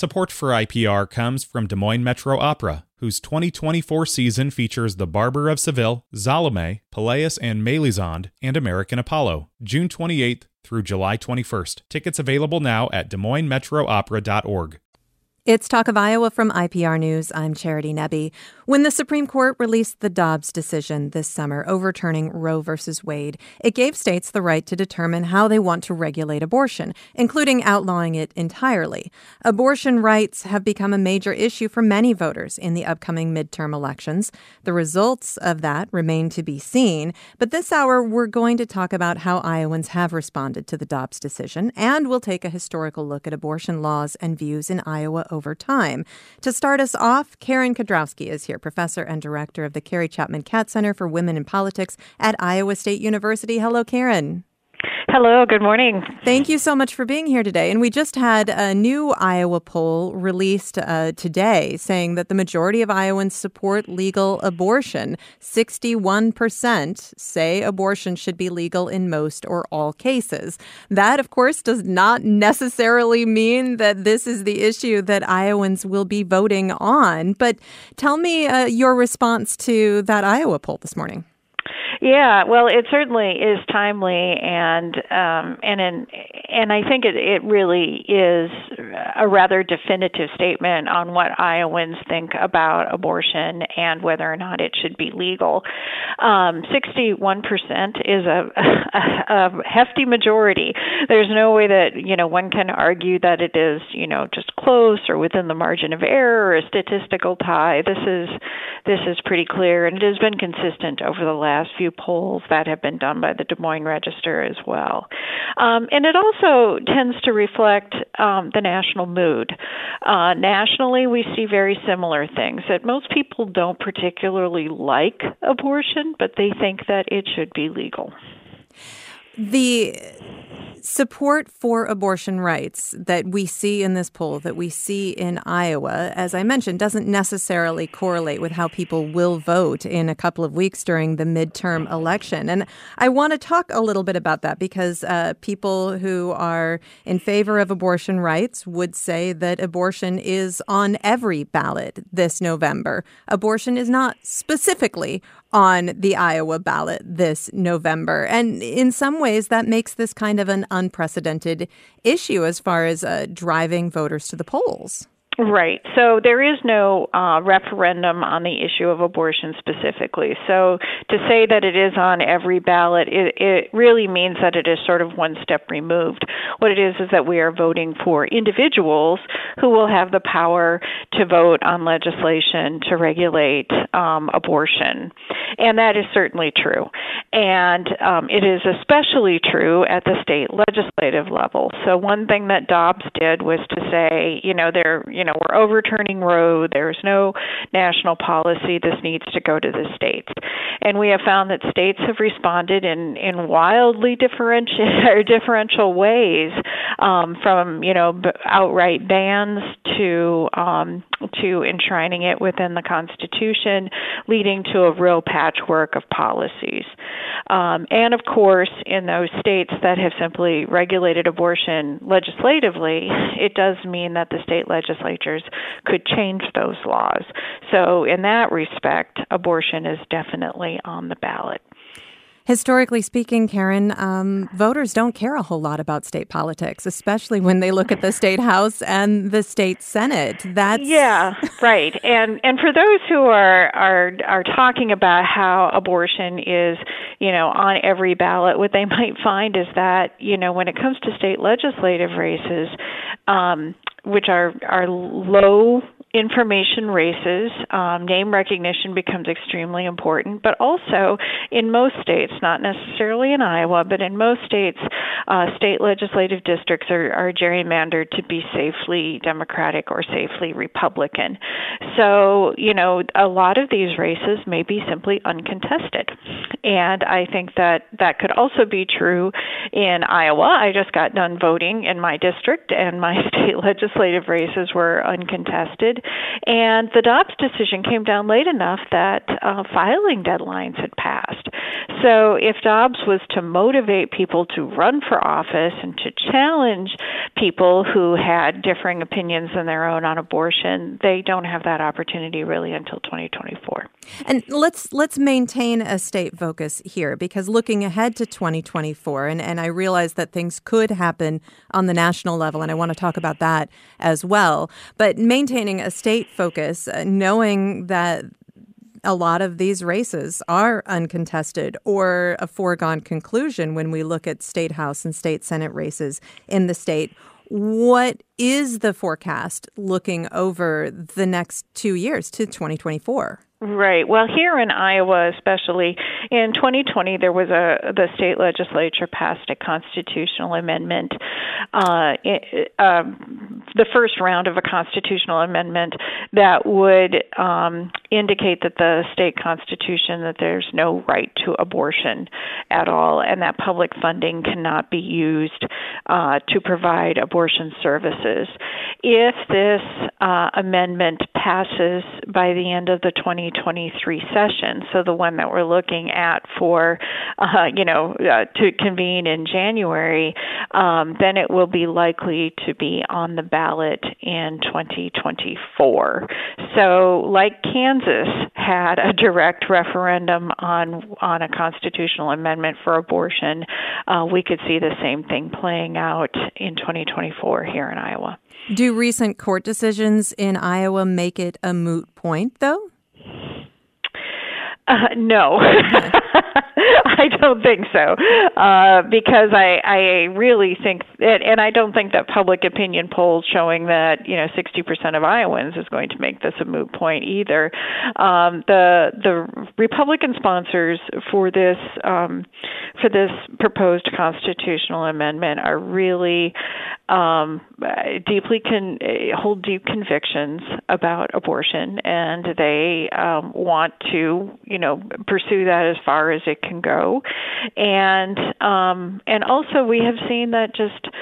Support for IPR comes from Des Moines Metro Opera, whose 2024 season features The Barber of Seville, Salome, Pelléas and Melisande, and American Apollo, June 28th through July 21st. Tickets available now at Des Moines DesMoinesMetroOpera.org. It's Talk of Iowa from IPR News. I'm Charity Nebbe. When the Supreme Court released the Dobbs decision this summer overturning Roe v. Wade, it gave states the right to determine how they want to regulate abortion, including outlawing it entirely. Abortion rights have become a major issue for many voters in the upcoming midterm elections. The results of that remain to be seen, but this hour we're going to talk about how Iowans have responded to the Dobbs decision, and we'll take a historical look at abortion laws and views in Iowa over time. To start us off, Karen Kedrowski is here, professor and director of the Carrie Chapman Catt Center for Women in Politics at Iowa State University. Hello, Karen. Hello, good morning. Thank you so much for being here today. And we just had a new Iowa poll released uh, today saying that the majority of Iowans support legal abortion. 61% say abortion should be legal in most or all cases. That, of course, does not necessarily mean that this is the issue that Iowans will be voting on. But tell me uh, your response to that Iowa poll this morning. Yeah, well, it certainly is timely, and um, and in, and I think it it really is a rather definitive statement on what Iowans think about abortion and whether or not it should be legal. Um, Sixty-one percent is a, a, a hefty majority. There's no way that you know one can argue that it is you know just close or within the margin of error or a statistical tie. This is this is pretty clear, and it has been consistent over the last few polls that have been done by the Des Moines Register as well. Um, and it also tends to reflect um, the national mood. Uh, nationally, we see very similar things that most people don't particularly like abortion, but they think that it should be legal. The support for abortion rights that we see in this poll, that we see in Iowa, as I mentioned, doesn't necessarily correlate with how people will vote in a couple of weeks during the midterm election. And I want to talk a little bit about that because uh, people who are in favor of abortion rights would say that abortion is on every ballot this November. Abortion is not specifically on the Iowa ballot this November. And in some ways, that makes this kind of an unprecedented issue as far as uh, driving voters to the polls. Right. So there is no uh, referendum on the issue of abortion specifically. So to say that it is on every ballot, it, it really means that it is sort of one step removed. What it is is that we are voting for individuals who will have the power to vote on legislation to regulate um, abortion. And that is certainly true. And um, it is especially true at the state legislative level. So one thing that Dobbs did was to say, you know, there, you know, know, we're overturning Roe. There's no national policy. This needs to go to the states. And we have found that states have responded in, in wildly differential, or differential ways, um, from you know outright bans to um, to enshrining it within the Constitution, leading to a real patchwork of policies. Um, and of course, in those states that have simply regulated abortion legislatively, it does mean that the state legislatures could change those laws. So, in that respect, abortion is definitely on the ballot. Historically speaking, Karen, um, voters don't care a whole lot about state politics, especially when they look at the state house and the state senate. That's yeah, right. And and for those who are are are talking about how abortion is, you know, on every ballot, what they might find is that you know when it comes to state legislative races, um, which are are low information races, um, name recognition becomes extremely important. But also, in most states, not necessarily in Iowa, but in most states, uh, state legislative districts are, are gerrymandered to be safely Democratic or safely Republican. So, you know, a lot of these races may be simply uncontested. And I think that that could also be true in Iowa. I just got done voting in my district, and my state legislative races were uncontested. And the Dobbs decision came down late enough that uh, filing deadlines had passed. So if Dobbs was to motivate people to run for office and to challenge people who had differing opinions than their own on abortion, they don't have that opportunity really until 2024. And let's let's maintain a state focus here because looking ahead to 2024 and, and I realize that things could happen on the national level and I want to talk about that as well. But maintaining a state focus, uh, knowing that a lot of these races are uncontested or a foregone conclusion when we look at state house and state senate races in the state. What is the forecast looking over the next two years to 2024? Right. Well, here in Iowa, especially in 2020, there was a the state legislature passed a constitutional amendment, uh, it, um, the first round of a constitutional amendment that would um, indicate that the state constitution that there's no right to abortion at all, and that public funding cannot be used uh, to provide abortion services. If this uh, amendment passes by the end of the 20 2023 session, so the one that we're looking at for, uh, you know, uh, to convene in January, um, then it will be likely to be on the ballot in 2024. So, like Kansas had a direct referendum on on a constitutional amendment for abortion, uh, we could see the same thing playing out in 2024 here in Iowa. Do recent court decisions in Iowa make it a moot point, though? Uh, no, I don't think so, uh, because I I really think that, and I don't think that public opinion polls showing that you know 60% of Iowans is going to make this a moot point either. Um, the the Republican sponsors for this um, for this proposed constitutional amendment are really um, deeply con- hold deep convictions about abortion, and they um, want to, you know, pursue that as far as it can go. And um, and also, we have seen that just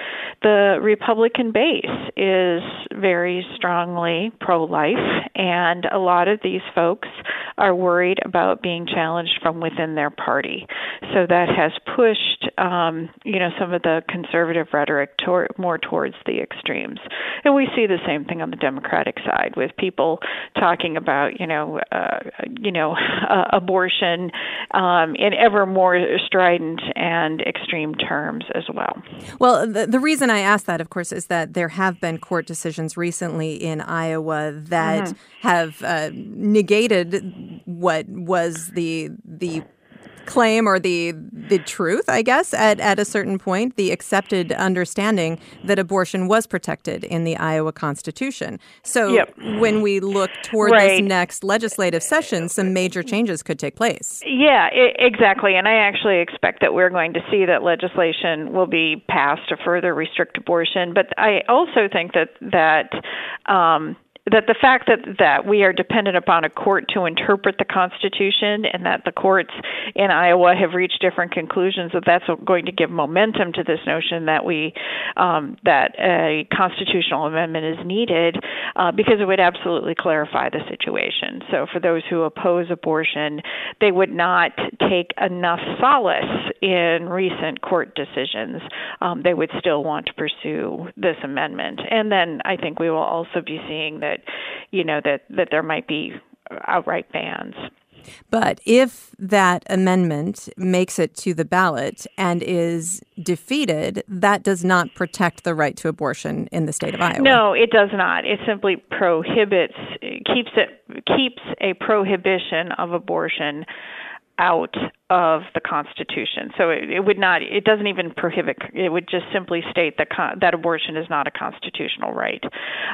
the Republican base is very strongly pro-life, and a lot of these folks are worried about being challenged from within their party. So that has pushed, um, you know, some of the conservative rhetoric toward, more towards the extremes. And we see the same thing on the Democratic side with people talking about, you know, uh, you know, uh, abortion um, in ever more strident and extreme terms as well. Well, the, the reason I ask that, of course, is that there have been court decisions recently in Iowa that mm-hmm. have uh, negated what was the the claim or the the truth, I guess, at, at a certain point, the accepted understanding that abortion was protected in the Iowa Constitution. So yep. when we look toward right. this next legislative session, some major changes could take place. Yeah, I- exactly. And I actually expect that we're going to see that legislation will be passed to further restrict abortion. But I also think that that um, that the fact that that we are dependent upon a court to interpret the Constitution, and that the courts in Iowa have reached different conclusions, that that's going to give momentum to this notion that we um, that a constitutional amendment is needed, uh, because it would absolutely clarify the situation. So for those who oppose abortion, they would not take enough solace in recent court decisions. Um, they would still want to pursue this amendment, and then I think we will also be seeing that that you know that that there might be outright bans. But if that amendment makes it to the ballot and is defeated, that does not protect the right to abortion in the state of Iowa. No, it does not. It simply prohibits, keeps it keeps a prohibition of abortion out of the Constitution. So it, it, would not. It doesn't even prohibit. It would just simply state that con- that abortion is not a constitutional right.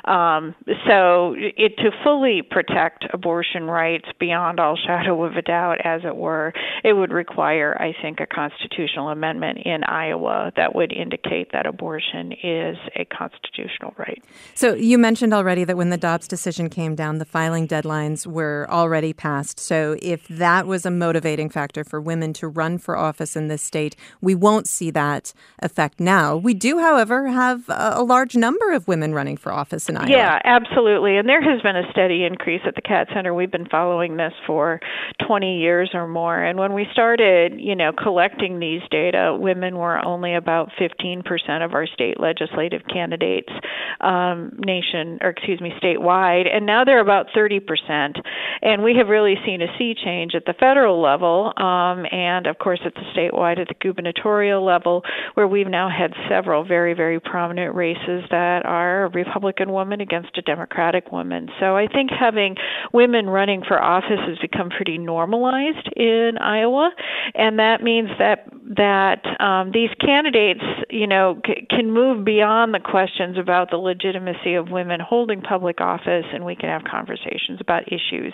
Um, so it to fully protect abortion rights beyond all shadow of a doubt, as it were, it would require, I think, a constitutional amendment in Iowa that would indicate that abortion is a constitutional right. So you mentioned already that when the Dobbs decision came down, the filing deadlines were already passed. So if that was a motivating factor for women to run for office in this state. We won't see that effect now. We do, however, have a, large number of women running for office in Iowa. Yeah, absolutely. And there has been a steady increase at the Catt Center. We've been following this for 20 years or more. And when we started, you know, collecting these data, women were only about 15% of our state legislative candidates um, nation, or excuse me, statewide. And now they're about 30%. And we have really seen a sea change at the federal level um, and, of course, at the statewide, at the gubernatorial level, where we've now had several very, very prominent races that are a Republican woman against a Democratic woman. So I think having women running for office has become pretty normalized in Iowa, and that means that that um, these candidates, you know, c- can move beyond the questions about the legitimacy of women holding public office, and we can have conversations about issues.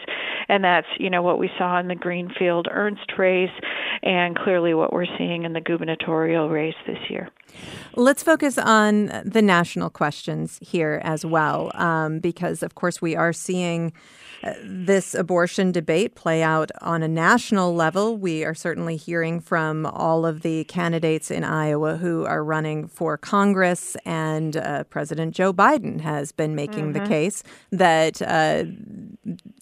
And that's, you know, what we saw in the Greenfield Ernst race, and clearly what we're seeing in the gubernatorial race this year. Let's focus on the national questions here as well, um, because of course we are seeing uh, this abortion debate play out on a national level. We are certainly hearing from all of the candidates in Iowa who are running for Congress, and uh, President Joe Biden has been making mm-hmm. the case that uh,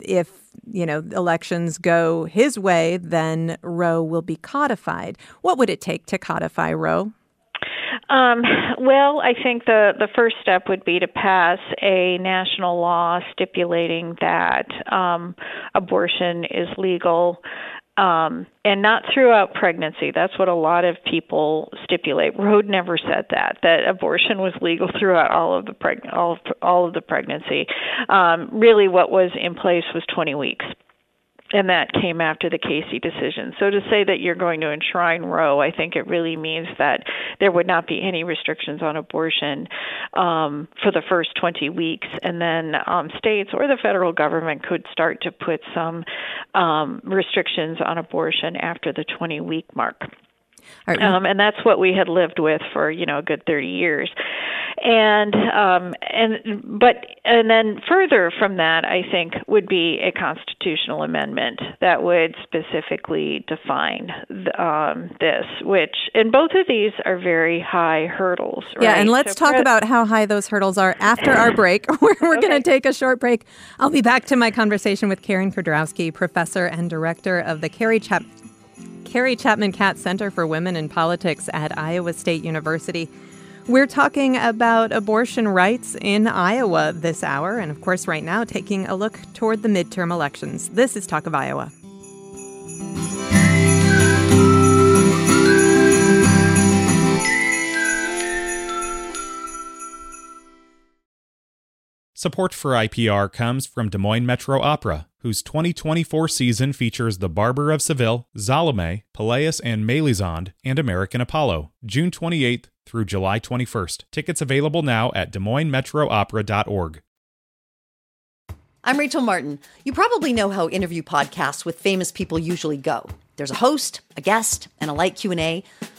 if you know elections go his way, then Roe will be codified. What would it take to codify Roe? Um, well, I think the the first step would be to pass a national law stipulating that um, abortion is legal. Um, and not throughout pregnancy. That's what a lot of people stipulate. Roe never said that that abortion was legal throughout all of the preg- all all of the pregnancy. Um, really, what was in place was 20 weeks and that came after the Casey decision. So to say that you're going to enshrine Roe, I think it really means that there would not be any restrictions on abortion um, for the first 20 weeks, and then um, states or the federal government could start to put some um, restrictions on abortion after the 20 week mark. Right. Um, and that's what we had lived with for you know a good 30 years and um, and but and then further from that, I think would be a constitutional amendment that would specifically define the, um, this. Which and both of these are very high hurdles. Right? Yeah, and let's so talk pre- about how high those hurdles are after our break. we're we're okay. going to take a short break. I'll be back to my conversation with Karen Kedrowski, professor and director of the Carrie Chap. Carrie Chapman Catt Center for Women in Politics at Iowa State University. We're talking about abortion rights in Iowa this hour, and of course, right now, taking a look toward the midterm elections. This is Talk of Iowa. Support for IPR comes from Des Moines Metro Opera, whose 2024 season features The Barber of Seville, Salome, Pelléas and Mélisande, and American Apollo, June 28th through July 21st. Tickets available now at Des DesMoinesMetroOpera.org. I'm Rachel Martin. You probably know how interview podcasts with famous people usually go. There's a host, a guest, and a light Q&A.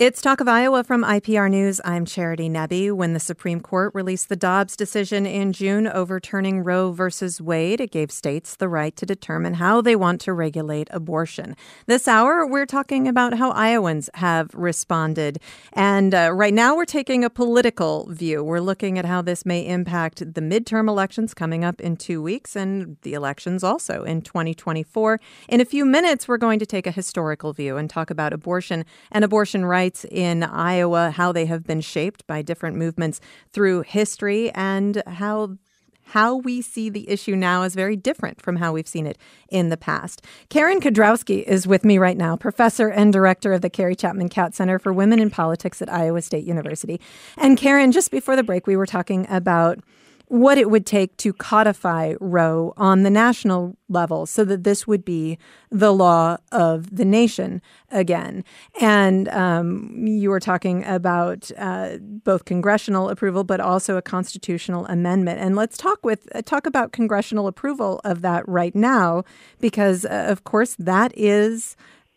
It's Talk of Iowa from IPR News. I'm Charity Nebbe. When the Supreme Court released the Dobbs decision in June overturning Roe versus Wade, it gave states the right to determine how they want to regulate abortion. This hour, we're talking about how Iowans have responded. And uh, right now, we're taking a political view. We're looking at how this may impact the midterm elections coming up in two weeks and the elections also in 2024. In a few minutes, we're going to take a historical view and talk about abortion and abortion rights rights in Iowa, how they have been shaped by different movements through history, and how how we see the issue now is very different from how we've seen it in the past. Karen Kedrowski is with me right now, professor and director of the Carrie Chapman Catt Center for Women in Politics at Iowa State University. And Karen, just before the break, we were talking about what it would take to codify Roe on the national level so that this would be the law of the nation again. And um, you were talking about uh, both congressional approval, but also a constitutional amendment. And let's talk with uh, talk about congressional approval of that right now, because uh, of course that is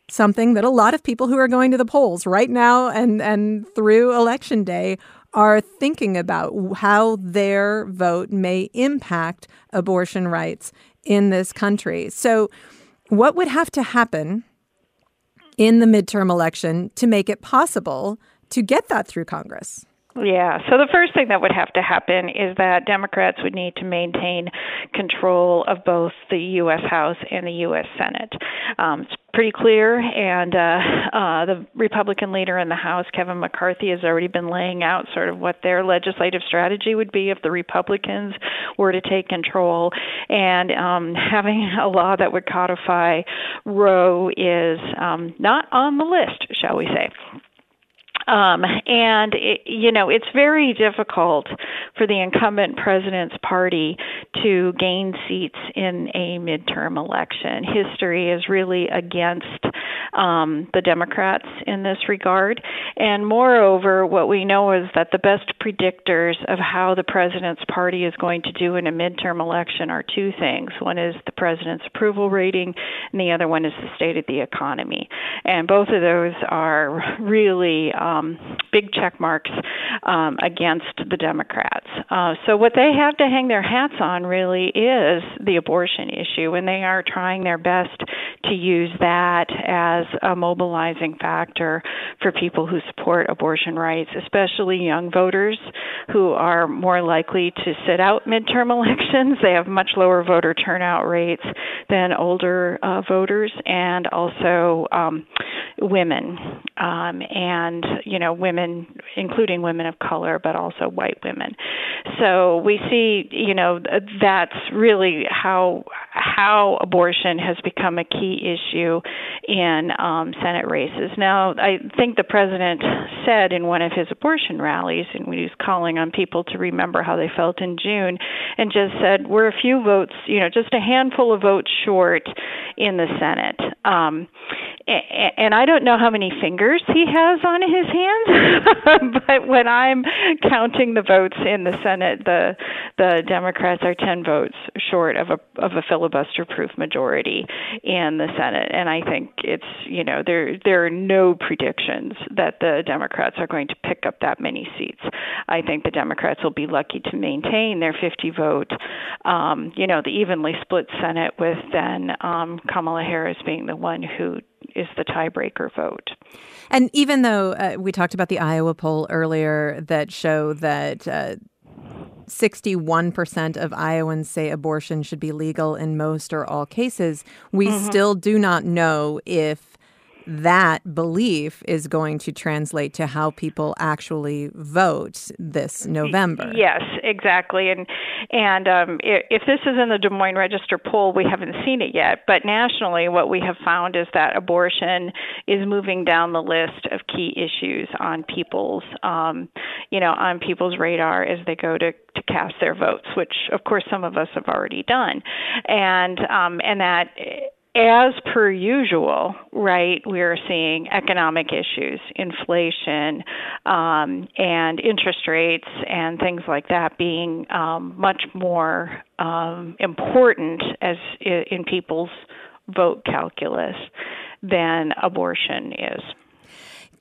something that a lot of people who are going to the polls right now and and through election day are thinking about how their vote may impact abortion rights in this country. So, what would have to happen in the midterm election to make it possible to get that through Congress? Yeah. So the first thing that would have to happen is that Democrats would need to maintain control of both the U.S. House and the U.S. Senate. Um, it's pretty clear, and uh, uh, the Republican leader in the House, Kevin McCarthy, has already been laying out sort of what their legislative strategy would be if the Republicans were to take control. And um, having a law that would codify Roe is um, not on the list, shall we say. Um, and, it, you know, it's very difficult for the incumbent president's party to gain seats in a midterm election. History is really against um, the Democrats in this regard. And moreover, what we know is that the best predictors of how the president's party is going to do in a midterm election are two things one is the president's approval rating, and the other one is the state of the economy. And both of those are really um, big check marks um, against the Democrats. Uh, so, what they have to hang their hats on really is the abortion issue, and they are trying their best to use that as a mobilizing factor for people who support abortion rights, especially young voters who are more likely to sit out midterm elections. They have much lower voter turnout rates than older uh, voters, and also um, women, um, and you know women, including women of color, but also white women. So we see, you know, that's really how how abortion has become a key issue in um, Senate races. Now, I think the president said in one of his abortion rallies, and he was calling on people to remember how they felt in June, and just said we're a few votes, you know, just a handful of votes short in the Senate. Um, and I don't know how many fingers he has on his hands, but when I'm counting the votes in the Senate, the the Democrats are 10 votes short of a of a filibuster-proof majority in the Senate, and I think it's you know there there are no predictions that the Democrats are going to pick up that many seats. I think the Democrats will be lucky to maintain their 50 vote, um, you know, the evenly split Senate with then um, Kamala Harris being the one who is the tiebreaker vote. And even though uh, we talked about the Iowa poll earlier that show that uh, 61% of Iowans say abortion should be legal in most or all cases, we mm-hmm. still do not know if that belief is going to translate to how people actually vote this November. Yes, exactly. And and um, if this is in the Des Moines Register poll, we haven't seen it yet. But nationally, what we have found is that abortion is moving down the list of key issues on people's, um, you know, on people's radar as they go to to cast their votes, which of course some of us have already done, and um, and that as per usual, right, we're seeing economic issues, inflation, um, and interest rates, and things like that being um, much more um, important as in people's vote calculus than abortion is.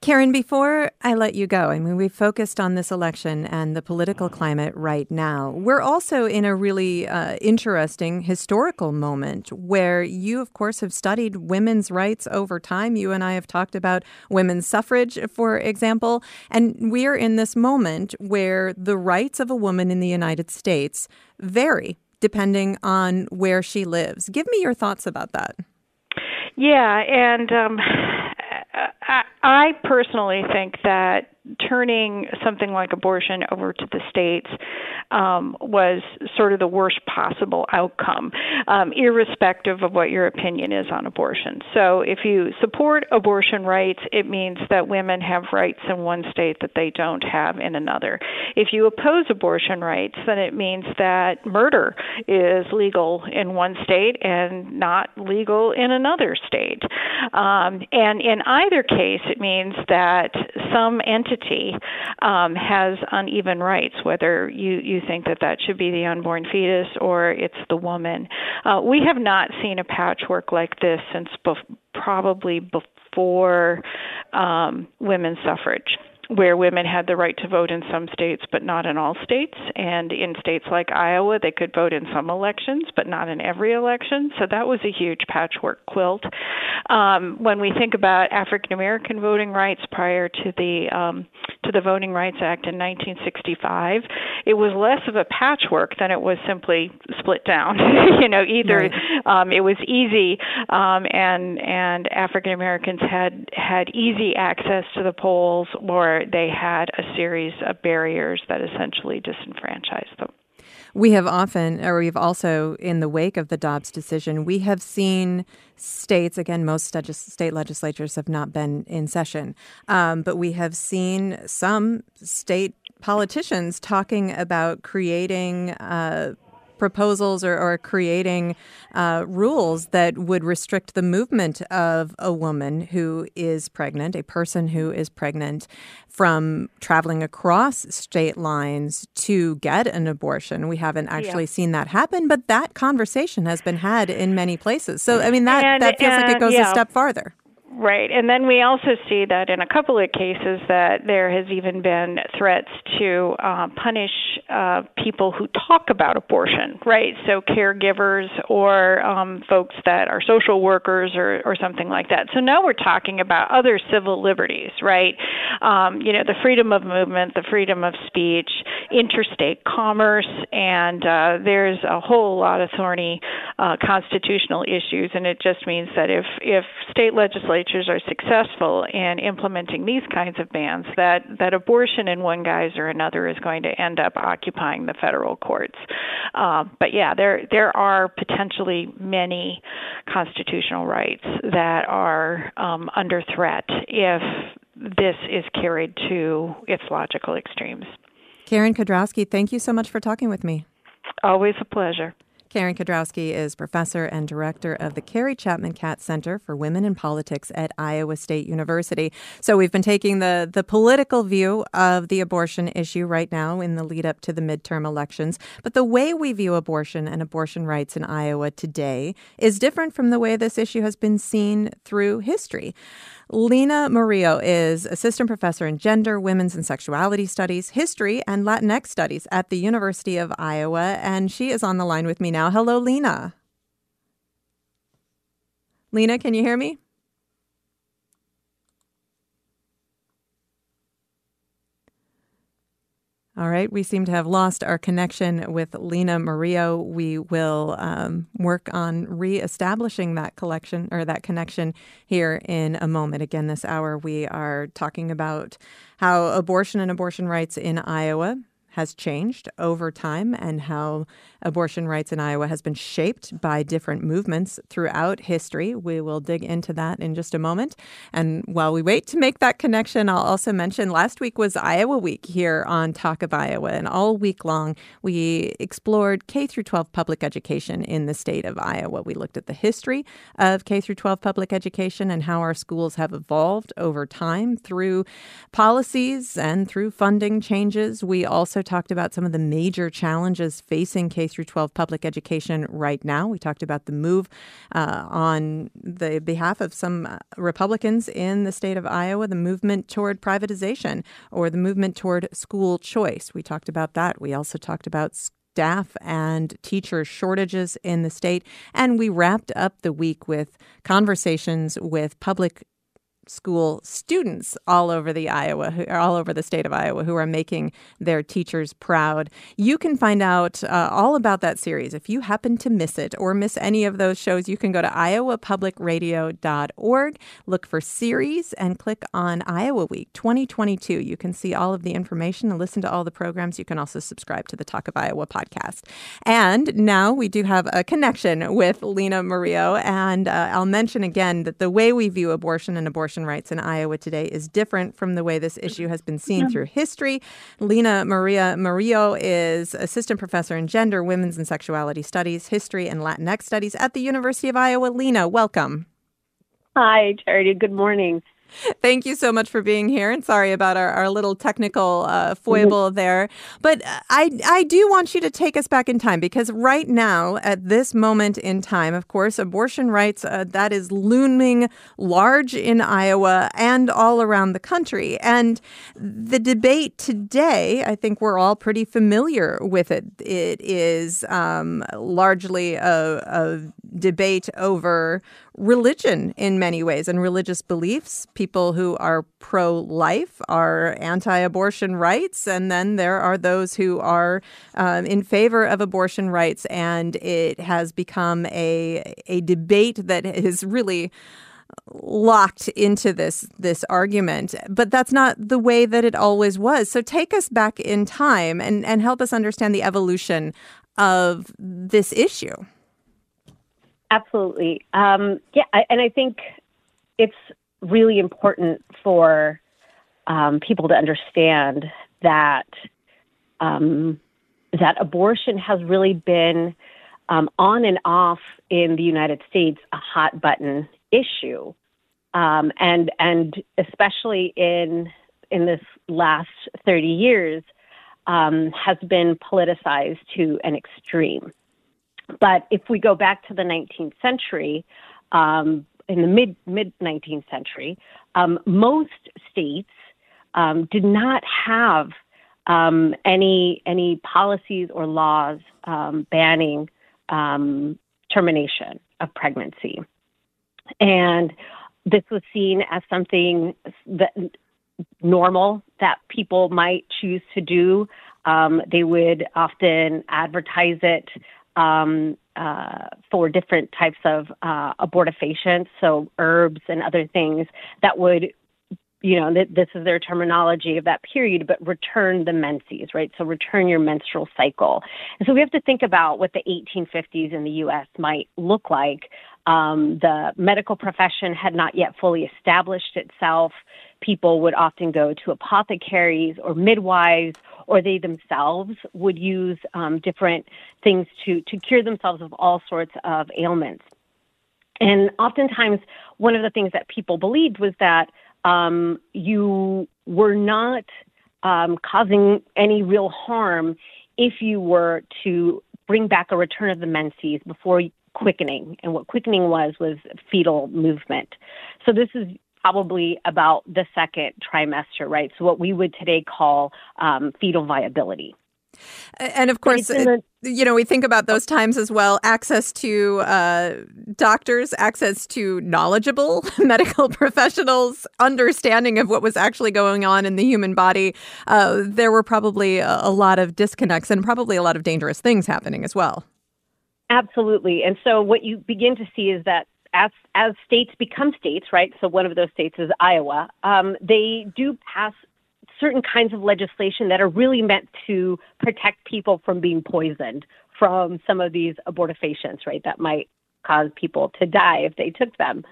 Karen, before I let you go, I mean, we focused on this election and the political climate right now. We're also in a really uh, interesting historical moment where you, of course, have studied women's rights over time. You and I have talked about women's suffrage, for example. And we are in this moment where the rights of a woman in the United States vary depending on where she lives. Give me your thoughts about that. Yeah, and um, I personally think that turning something like abortion over to the states um, was sort of the worst possible outcome, um, irrespective of what your opinion is on abortion. So, if you support abortion rights, it means that women have rights in one state that they don't have in another. If you oppose abortion rights, then it means that murder is legal in one state and not legal in another state. Um, and in either case, it means that some entity um, has uneven rights, whether you, you think that that should be the unborn fetus or it's the woman. Uh, we have not seen a patchwork like this since bef- probably before um, women's suffrage where women had the right to vote in some states but not in all states. And in states like Iowa, they could vote in some elections but not in every election. So that was a huge patchwork quilt. Um, when we think about African American voting rights prior to the um, to the Voting Rights Act in 1965, it was less of a patchwork than it was simply split down. you know, either right. um, it was easy um, and and African Americans had had easy access to the polls or they had a series of barriers that essentially disenfranchised them. We have often, or we've also, in the wake of the Dobbs decision, we have seen states, again, most state legislatures have not been in session, um, but we have seen some state politicians talking about creating uh, proposals or, or creating uh, rules that would restrict the movement of a woman who is pregnant, a person who is pregnant, from traveling across state lines to get an abortion. We haven't actually yeah. seen that happen, but that conversation has been had in many places. So, I mean, that, and, that feels like it goes yeah. a step farther. Right. And then we also see that in a couple of cases that there has even been threats to uh, punish uh, people who talk about abortion, right? So caregivers or um, folks that are social workers or, or something like that. So now we're talking about other civil liberties, right? Um, you know, the freedom of movement, the freedom of speech, interstate commerce, and uh, there's a whole lot of thorny uh, constitutional issues. And it just means that if, if state legislatures legislatures are successful in implementing these kinds of bans, that, that abortion in one guise or another is going to end up occupying the federal courts. Uh, but yeah, there there are potentially many constitutional rights that are um, under threat if this is carried to its logical extremes. Karen Kedrowski, thank you so much for talking with me. Always a pleasure. Karen Kedrowski is professor and director of the Carrie Chapman Catt Center for Women in Politics at Iowa State University. So we've been taking the the political view of the abortion issue right now in the lead up to the midterm elections, but the way we view abortion and abortion rights in Iowa today is different from the way this issue has been seen through history. Lina Murillo is assistant professor in gender, women's and sexuality studies, history, and Latinx studies at the University of Iowa. And she is on the line with me now. Hello, Lina. Lina, can you hear me? All right, we seem to have lost our connection with Lina Murillo. We will um, work on reestablishing that collection or that connection here in a moment. Again, this hour we are talking about how abortion and abortion rights in Iowa has changed over time and how abortion rights in Iowa has been shaped by different movements throughout history. We will dig into that in just a moment. And while we wait to make that connection, I'll also mention last week was Iowa Week here on Talk of Iowa, and all week long we explored K through 12 public education in the state of Iowa. We looked at the history of K through 12 public education and how our schools have evolved over time through policies and through funding changes. We also talked about some of the major challenges facing K through 12 public education right now. We talked about the move uh, on the behalf of some uh, Republicans in the state of Iowa, the movement toward privatization or the movement toward school choice. We talked about that. We also talked about staff and teacher shortages in the state. And we wrapped up the week with conversations with public school students all over the Iowa, who, all over the state of Iowa, who are making their teachers proud. You can find out uh, all about that series. If you happen to miss it or miss any of those shows, you can go to iowapublicradio.org, look for series, and click on Iowa Week 2022. You can see all of the information and listen to all the programs. You can also subscribe to the Talk of Iowa podcast. And now we do have a connection with Lina Murillo. And uh, I'll mention again that the way we view abortion and abortion rights in Iowa today is different from the way this issue has been seen through history. Lina Maria Murillo is assistant professor in gender, women's and sexuality studies, history, and Latinx studies at the University of Iowa. Lina, welcome. Hi, Charity. Good morning. Thank you so much for being here, and sorry about our, our little technical uh, foible mm-hmm. there. But I I do want you to take us back in time because right now, at this moment in time, of course, abortion rights uh, that is looming large in Iowa and all around the country. And the debate today, I think we're all pretty familiar with it. It is um, largely a, a debate over religion in many ways and religious beliefs. People who are pro life are anti abortion rights. And then there are those who are um, in favor of abortion rights. And it has become a, a debate that is really locked into this this argument but that's not the way that it always was so take us back in time and and help us understand the evolution of this issue Absolutely. Um, yeah, I, and I think it's really important for um, people to understand that um, that abortion has really been um, on and off in the United States a hot button issue, um, and and especially in in this last thirty years um, has been politicized to an extreme. But if we go back to the 19th century, um, in the mid mid 19th century, um, most states um, did not have um, any any policies or laws um, banning um, termination of pregnancy, and this was seen as something that normal that people might choose to do. they would often advertise it um, uh, for different types of uh, abortifacients, so herbs and other things that would, you know, th- this is their terminology of that period, but return the menses, right? So return your menstrual cycle. And so we have to think about what the 1850s in the U.S. might look like. Um, the medical profession had not yet fully established itself. People would often go to apothecaries or midwives or they themselves would use um, different things to, to cure themselves of all sorts of ailments. And oftentimes, one of the things that people believed was that um, you were not um, causing any real harm if you were to bring back a return of the menses before quickening. And what quickening was was fetal movement. So this is probably about the second trimester, right? So what we would today call um, fetal viability. And of course, the, you know, we think about those times as well access to uh, doctors, access to knowledgeable medical professionals, understanding of what was actually going on in the human body. Uh, there were probably a, a lot of disconnects and probably a lot of dangerous things happening as well. Absolutely. And so what you begin to see is that as as states become states, right? So one of those states is Iowa. Um, they do pass certain kinds of legislation that are really meant to protect people from being poisoned from some of these abortifacients, right? That might cause people to die if they took them.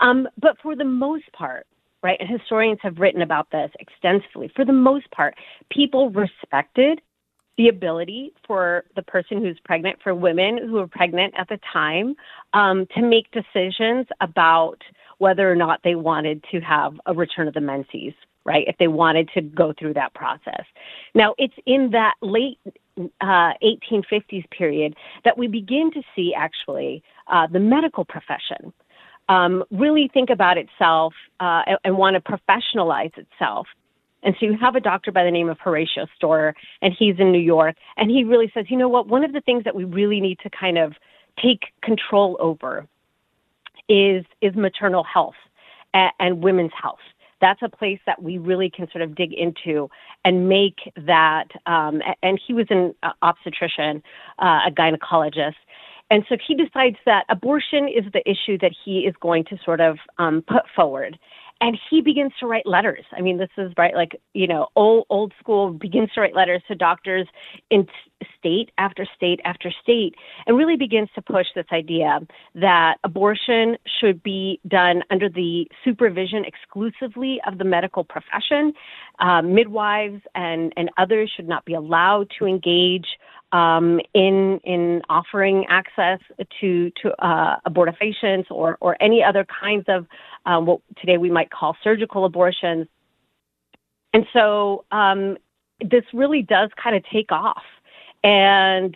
Um, but for the most part, right, and historians have written about this extensively. For the most part, people respected the ability for the person who's pregnant, for women who are pregnant at the time, um, to make decisions about whether or not they wanted to have a return of the menses, right? If they wanted to go through that process. Now, it's in that late uh, 1850s period that we begin to see actually uh, the medical profession um, really think about itself uh, and, and want to professionalize itself and so you have a doctor by the name of Horatio Storer, and he's in New York, and he really says, you know what, one of the things that we really need to kind of take control over is is maternal health and, and women's health. That's a place that we really can sort of dig into and make that. Um, and he was an uh, obstetrician, uh, a gynecologist. And so he decides that abortion is the issue that he is going to sort of um, put forward and he begins to write letters. I mean, this is right, like you know, old old school. Begins to write letters to doctors in state after state after state, and really begins to push this idea that abortion should be done under the supervision exclusively of the medical profession. Uh, midwives and and others should not be allowed to engage um, in in offering access to to uh, abortifacients or or any other kinds of um, what today we might call surgical abortions. And so um, this really does kind of take off, and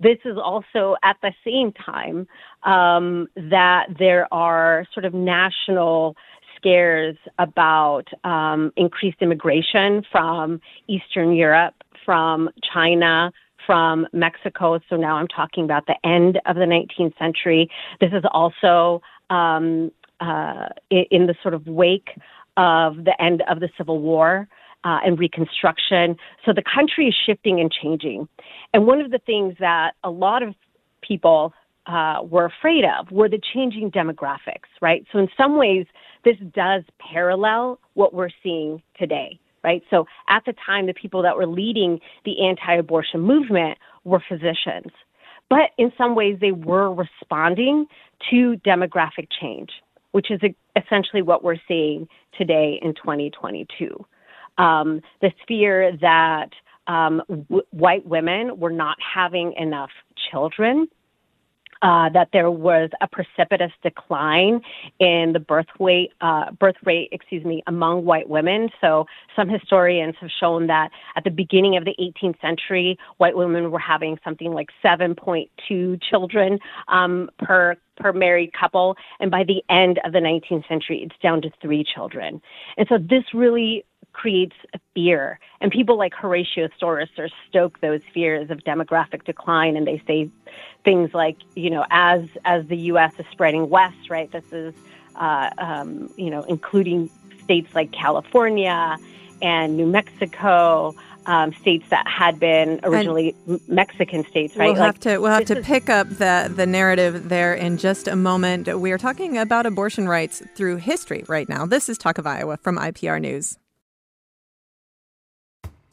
this is also at the same time um, that there are sort of national scares about um, increased immigration from Eastern Europe, from China, from Mexico. So now I'm talking about the end of the 19th century. This is also um, uh, in the sort of wake of the end of the Civil War. Uh, and Reconstruction. So the country is shifting and changing. And one of the things that a lot of people uh, were afraid of were the changing demographics, right? So in some ways, this does parallel what we're seeing today right? So at the time, the people that were leading the anti abortion movement were physicians. But in some ways, they were responding to demographic change, which is essentially what we're seeing today in 2022. Um, this fear that um, w- white women were not having enough children uh, that there was a precipitous decline in the birth weight, uh, birth rate, excuse me, among white women. So some historians have shown that at the beginning of the 18th century, white women were having something like 7.2 children um, per per married couple, and by the end of the 19th century, it's down to three children. And so this really creates fear. And people like Horatio Storer stoke those fears of demographic decline, and they say things like, you know, as as the U.S. is spreading west, right? This is, uh, um, you know, including states like California and New Mexico. Um, states that had been originally and Mexican states, right? We'll like, have to we'll have to pick up the the narrative there in just a moment. We are talking about abortion rights through history right now. This is Talk of Iowa from IPR News.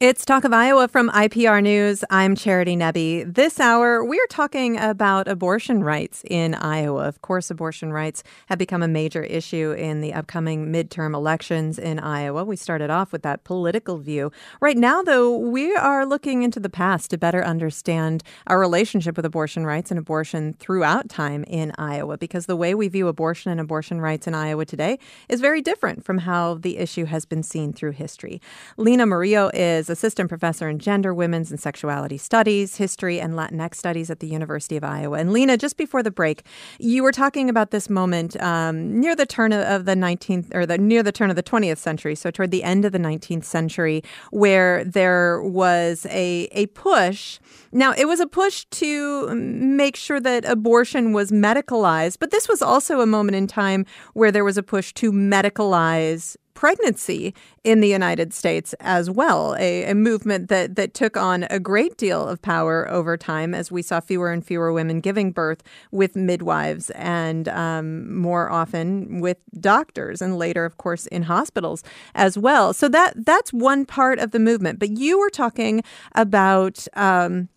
It's Talk of Iowa from IPR News. I'm Charity Nebbe. This hour, we're talking about abortion rights in Iowa. Of course, abortion rights have become a major issue in the upcoming midterm elections in Iowa. We started off with that political view. Right now, though, we are looking into the past to better understand our relationship with abortion rights and abortion throughout time in Iowa, because the way we view abortion and abortion rights in Iowa today is very different from how the issue has been seen through history. Lina Murillo is assistant professor in gender, women's, and sexuality studies, history, and Latinx studies at the University of Iowa. And Lina, just before the break, you were talking about this moment um, near the turn of the 19th or the near the turn of the 20th century, so toward the end of the 19th century, where there was a a push. Now, it was a push to make sure that abortion was medicalized, but this was also a moment in time where there was a push to medicalize pregnancy in the United States as well, a, a, movement that, that took on a great deal of power over time as we saw fewer and fewer women giving birth with midwives and um, more often with doctors and later, of course, in hospitals as well. So that that's one part of the movement. But you were talking about. Um,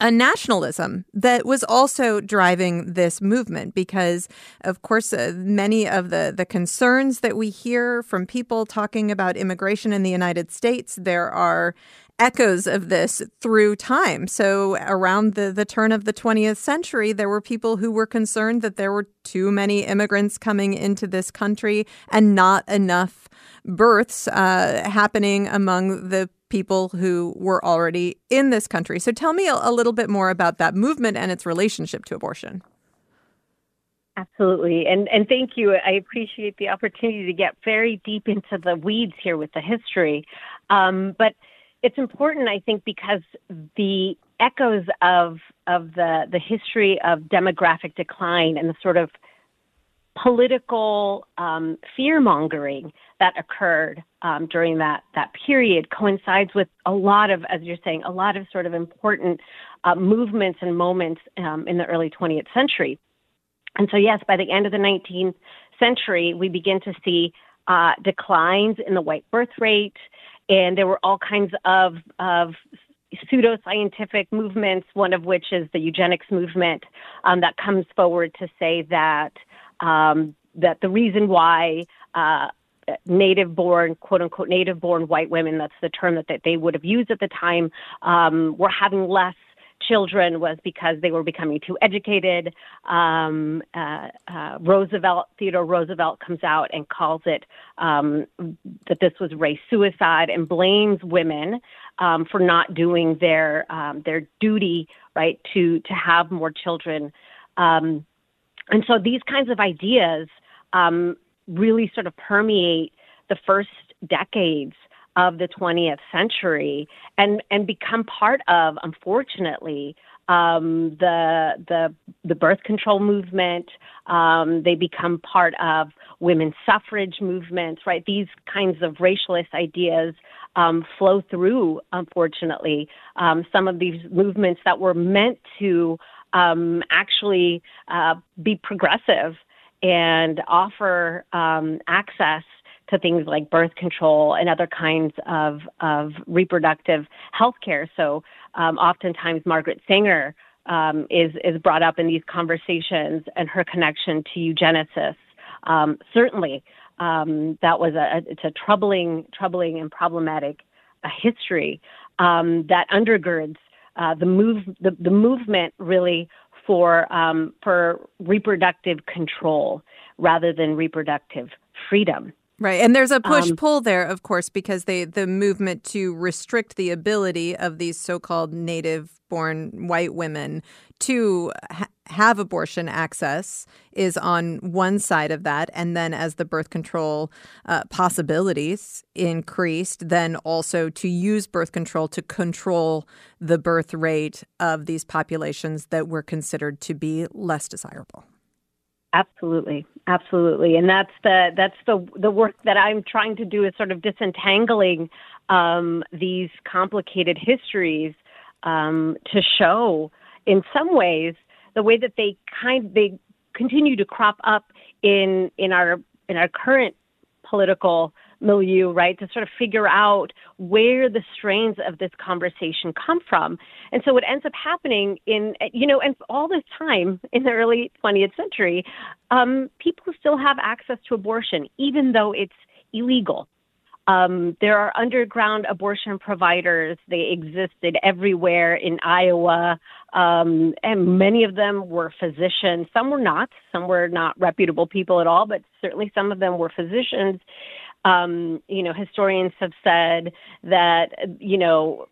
a nationalism that was also driving this movement because of course uh, many of the the concerns that we hear from people talking about immigration in the United States there are echoes of this through time. So, around the, the turn of the 20th century, there were people who were concerned that there were too many immigrants coming into this country and not enough births uh, happening among the people who were already in this country. So, tell me a, a little bit more about that movement and its relationship to abortion. Absolutely. And and thank you. I appreciate the opportunity to get very deep into the weeds here with the history. Um, but it's important, I think, because the echoes of of the the history of demographic decline and the sort of political um, fear mongering that occurred um, during that that period coincides with a lot of, as you're saying, a lot of sort of important uh, movements and moments um, in the early 20th century. And so, yes, by the end of the 19th century, we begin to see uh, declines in the white birth rate, and there were all kinds of, of pseudoscientific movements, one of which is the eugenics movement um, that comes forward to say that um, that the reason why uh, native born, quote unquote, native born white women, that's the term that, that they would have used at the time, um, were having less children was because they were becoming too educated. Um, uh, uh, Roosevelt, Theodore Roosevelt comes out and calls it um, that this was race suicide and blames women um, for not doing their um, their duty, right, to to have more children. Um, and so these kinds of ideas um, really sort of permeate the first decades of the 20th century and and become part of unfortunately um, the the the birth control movement. Um, they become part of women's suffrage movements, right? These kinds of racialist ideas um, flow through, unfortunately. Um, some of these movements that were meant to um, actually uh, be progressive and offer um, access to things like birth control and other kinds of, of reproductive health care. So, um, oftentimes, Margaret Sanger um, is, is brought up in these conversations and her connection to eugenicists. Um, certainly, um, that was a, it's a troubling, troubling and problematic uh, history um, that undergirds uh, the move, the, the movement really for um, for reproductive control rather than reproductive freedom. Right. And there's a push um, pull there, of course, because they the movement to restrict the ability of these so-called native born white women to ha- have abortion access is on one side of that and then as the birth control uh, possibilities increased then also to use birth control to control the birth rate of these populations that were considered to be less desirable Absolutely, absolutely, and that's the that's the the work that I'm trying to do is sort of disentangling um, these complicated histories um, to show, in some ways, the way that they kind they continue to crop up in in our in our current political milieu, right, to sort of figure out where the strains of this conversation come from. And so what ends up happening in, you know, and all this time in the early 20th century, um, people still have access to abortion, even though it's illegal. Um, there are underground abortion providers. They existed everywhere in Iowa, um, and many of them were physicians. Some were not. Some were not reputable people at all, but certainly some of them were physicians um, you know, historians have said that, you know,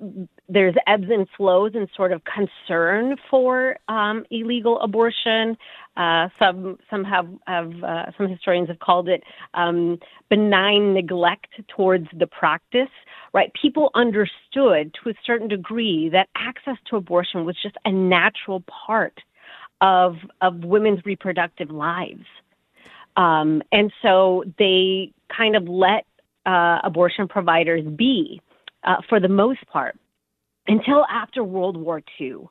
there's ebbs and flows and sort of concern for um, illegal abortion. Uh, some some have, have uh, some historians have called it um, benign neglect towards the practice. Right, people understood to a certain degree that access to abortion was just a natural part of of women's reproductive lives. Um, and so they kind of let uh, abortion providers be uh, for the most part until after World War II.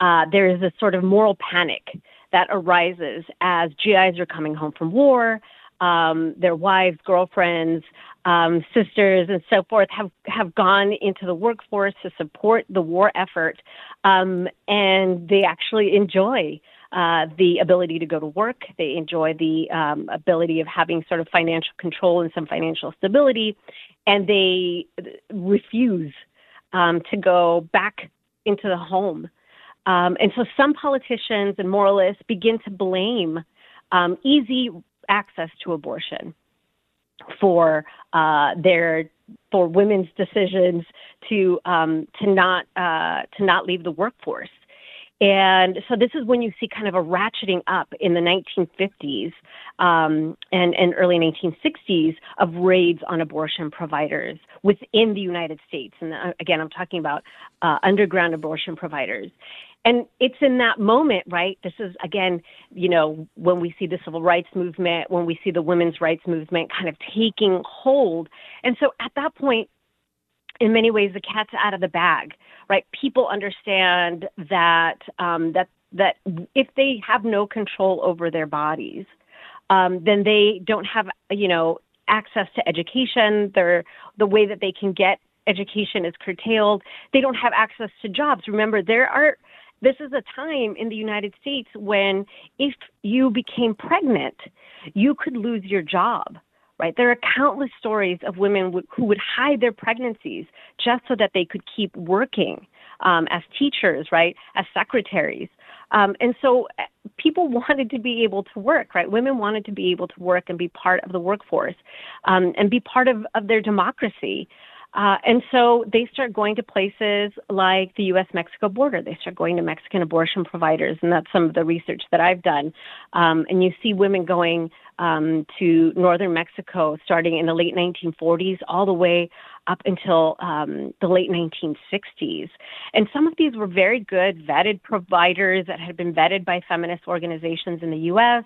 Uh, there is a sort of moral panic that arises as GIs are coming home from war. Um, their wives, girlfriends, um, sisters, and so forth have, have gone into the workforce to support the war effort, um, and they actually enjoy uh, the ability to go to work. They enjoy the um, ability of having sort of financial control and some financial stability, and they refuse um, to go back into the home. Um, and so some politicians and moralists begin to blame um, easy access to abortion for uh, their for women's decisions to um, to not uh, to not leave the workforce. And so this is when you see kind of a ratcheting up in the 1950s um, and, and early 1960s of raids on abortion providers within the United States. And uh, again, I'm talking about uh, underground abortion providers. And it's in that moment, right? This is, again, you know, when we see the civil rights movement, when we see the women's rights movement kind of taking hold. And so at that point, in many ways, the cat's out of the bag, right? People understand that um, that that if they have no control over their bodies, um, then they don't have, you know, access to education. Their the way that they can get education is curtailed. They don't have access to jobs. Remember, there are this is a time in the United States when if you became pregnant, you could lose your job. Right? There are countless stories of women who would hide their pregnancies just so that they could keep working um, as teachers, right? As secretaries. Um, and so uh, people wanted to be able to work, right? Women wanted to be able to work and be part of the workforce um, and be part of, of their democracy. Uh, and so they start going to places like the US Mexico border. They start going to Mexican abortion providers, and that's some of the research that I've done. Um, and you see women going um, to northern Mexico starting in the late 1940s all the way up until um, the late 1960s. And some of these were very good vetted providers that had been vetted by feminist organizations in the US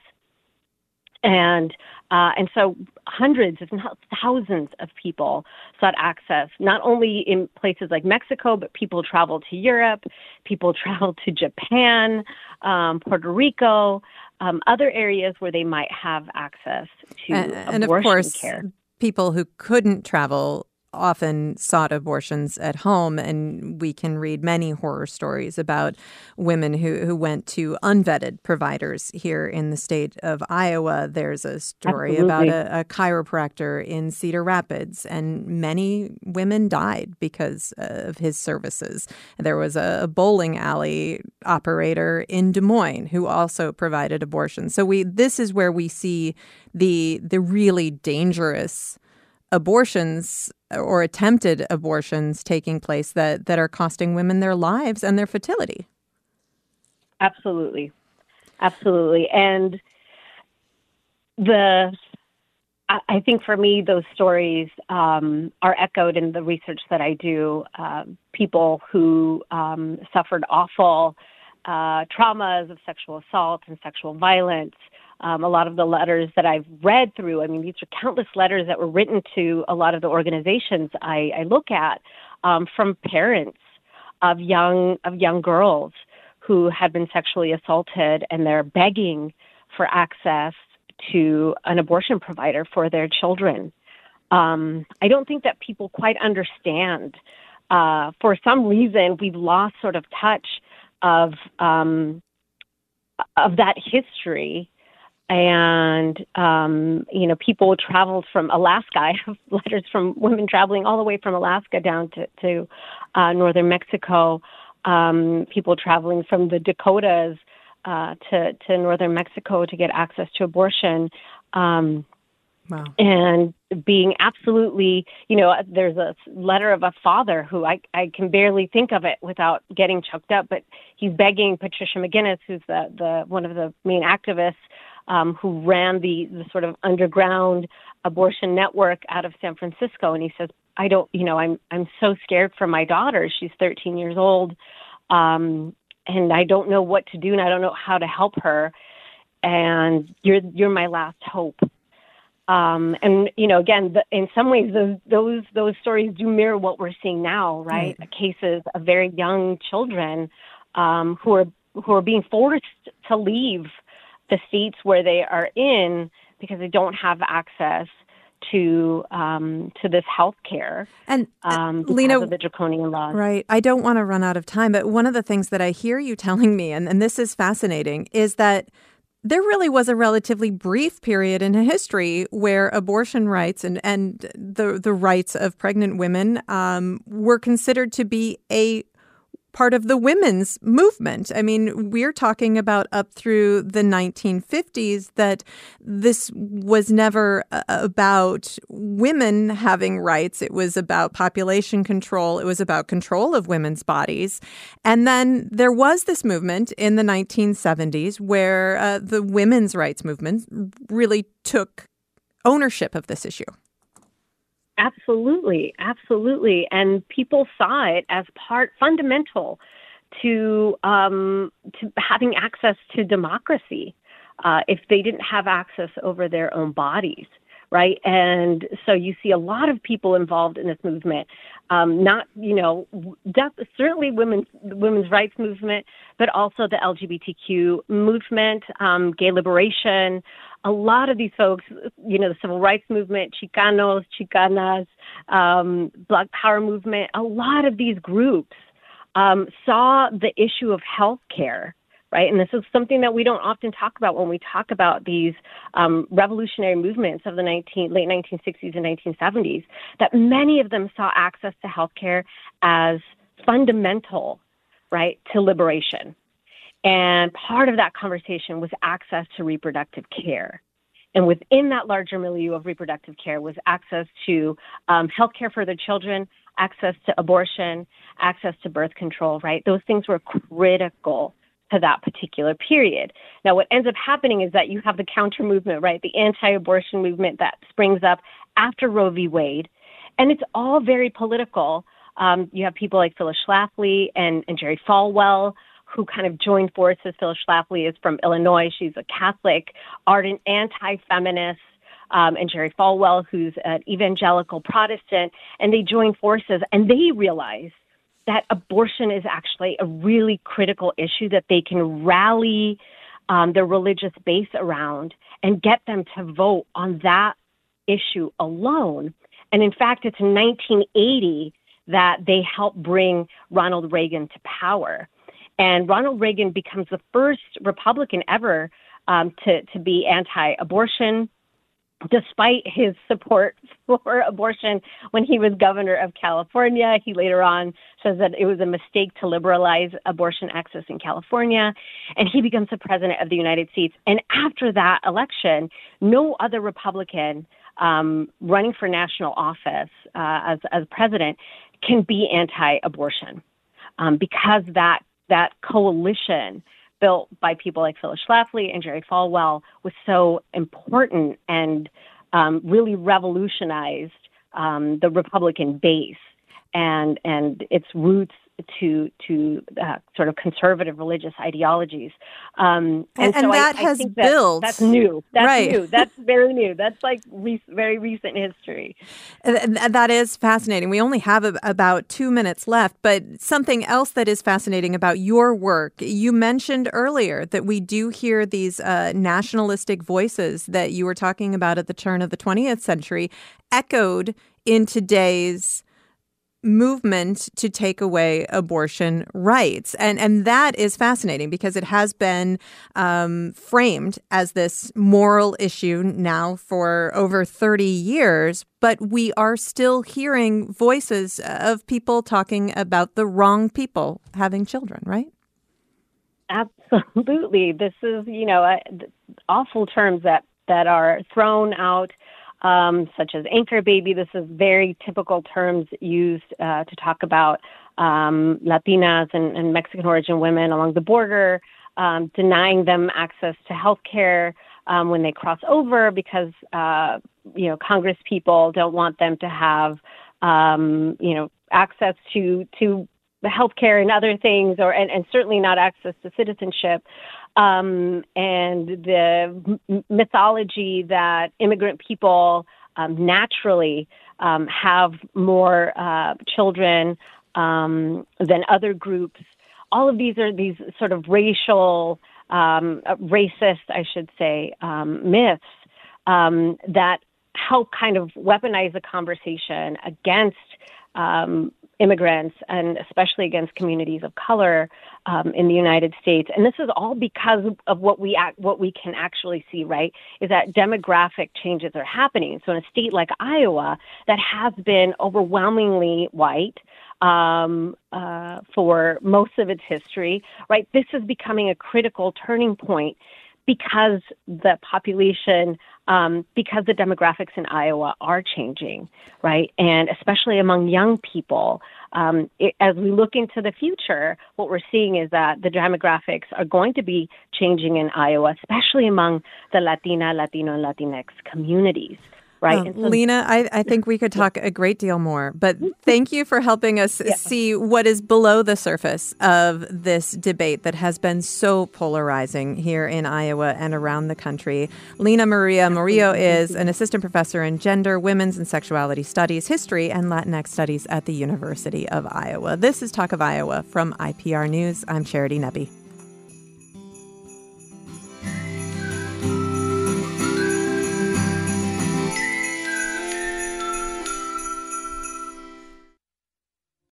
and uh, and so hundreds, if not thousands, of people sought access, not only in places like Mexico, but people traveled to Europe, people traveled to Japan, um, Puerto Rico, um, other areas where they might have access to and, and of course, care. People who couldn't travel often sought abortions at home. And we can read many horror stories about women who, who went to unvetted providers here in the state of Iowa. There's a story Absolutely. about a, a, chiropractor in Cedar Rapids, and many women died because of his services. There was a bowling alley operator in Des Moines who also provided abortions. So we this is where we see the the really dangerous abortions or attempted abortions taking place that, that are costing women their lives and their fertility. Absolutely. Absolutely. And the I think for me, those stories um, are echoed in the research that I do. Uh, people who um, suffered awful uh, traumas of sexual assault and sexual violence, um, a lot of the letters that I've read through. I mean, these are countless letters that were written to a lot of the organizations I, I look at um, from parents of young of young girls who had been sexually assaulted, and they're begging for access to an abortion provider for their children. Um, I don't think that people quite understand. Uh, for some reason, we've lost sort of touch of um, of that history and um, you know people traveled from Alaska. I have letters from women traveling all the way from Alaska down to, to uh, northern Mexico. Um, people traveling from the Dakotas uh, to to northern Mexico to get access to abortion. Um, wow. And being absolutely, you know, there's a letter of a father who I, I can barely think of it without getting choked up, but he's begging Patricia Maginnis, who's the, the one of the main activists um, who ran the, the sort of underground abortion network out of San Francisco, and he says, "I don't, you know, I'm I'm so scared for my daughter. She's 13 years old, um, and I don't know what to do, and I don't know how to help her. And you're you're my last hope." Um, and you know, again, the, in some ways, those those those stories do mirror what we're seeing now, right? Mm. Cases of very young children um, who are who are being forced to leave the seats where they are in because they don't have access to um, to this health care and uh, um, Lina, of the draconian laws. Right. I don't want to run out of time, but one of the things that I hear you telling me, and, and this is fascinating, is that there really was a relatively brief period in history where abortion rights and, and the, the rights of pregnant women um, were considered to be a part of the women's movement. I mean, we're talking about up through the 1950s that this was never about women having rights. It was about population control. It was about control of women's bodies. And then there was this movement in the 1970s where uh, the women's rights movement really took ownership of this issue. Absolutely, absolutely. And people saw it as part fundamental to um, to having access to democracy. Uh, if they didn't have access over their own bodies, right? And so you see a lot of people involved in this movement. Um, not, you know, certainly women's women's rights movement, but also the LGBTQ movement, um, gay liberation, a lot of these folks, you know, the civil rights movement, Chicanos, Chicanas, um, Black Power movement, a lot of these groups um, saw the issue of health care, right? And this is something that we don't often talk about when we talk about these um, revolutionary movements of the 19, late 1960s and 1970s, that many of them saw access to health care as fundamental, right, to liberation. And part of that conversation was access to reproductive care. And within that larger milieu of reproductive care was access to um, health care for their children, access to abortion, access to birth control, right? Those things were critical to that particular period. Now, what ends up happening is that you have the counter movement, right? The anti abortion movement that springs up after Roe v. Wade. And it's all very political. Um, you have people like Phyllis Schlafly and, and Jerry Falwell who kind of joined forces. Phyllis Schlafly is from Illinois. She's a Catholic, ardent anti-feminist. Um, and Jerry Falwell, who's an evangelical Protestant, and they join forces and they realize that abortion is actually a really critical issue that they can rally um, their religious base around and get them to vote on that issue alone. And in fact, it's in 1980 that they helped bring Ronald Reagan to power. And Ronald Reagan becomes the first Republican ever um, to, to be anti abortion, despite his support for abortion when he was governor of California. He later on says that it was a mistake to liberalize abortion access in California, and he becomes the president of the United States. And after that election, no other Republican um, running for national office uh, as, as president can be anti abortion. Um, because that that coalition built by people like Phyllis Schlafly and Jerry Falwell was so important and um, really revolutionized um, the Republican base. And and its roots to to uh, sort of conservative religious ideologies, um, and, and, and so that I, has I built. That's new. That's right. new. That's very new. That's like re- very recent history. That is fascinating. We only have about two minutes left, but something else that is fascinating about your work. You mentioned earlier that we do hear these uh, nationalistic voices that you were talking about at the turn of the 20th century echoed in today's movement to take away abortion rights. And, and that is fascinating because it has been um, framed as this moral issue now for over 30 years. But we are still hearing voices of people talking about the wrong people having children, right? Absolutely. This is, you know, uh, awful terms that, that are thrown out um, such as anchor baby. This is very typical terms used uh, to talk about um, Latinas and, and, Mexican origin women along the border, um, denying them access to health care um, when they cross over because, uh, you know, Congress people don't want them to have, um, you know, access to, to health care and other things, or and, and certainly not access to citizenship um, and the mythology that immigrant people um, naturally um, have more uh, children um, than other groups. All of these are these sort of racial, um, racist, I should say, um, myths that help kind of weaponize the conversation against immigrants and especially against communities of color um, in the United States. And this is all because of what we act, what we can actually see, right? Is that demographic changes are happening. So in a state like Iowa that has been overwhelmingly white. Um, uh, for most of its history, right? This is becoming a critical turning point because the population, um, because the demographics in Iowa are changing, right? And especially among young people, um, it, as we look into the future, what we're seeing is that the demographics are going to be changing in Iowa, especially among the Latina, Latino, and Latinx communities right? Um, so, Lina, I, I, think we could talk a great deal more, but thank you for helping us yeah. see what is below the surface of this debate that has been so polarizing here in Iowa and around the country. Lina Maria Murillo is an assistant professor in gender, women's and sexuality studies, history, and Latinx studies at the University of Iowa. This is Talk of Iowa from IPR News. I'm Charity Nebbe.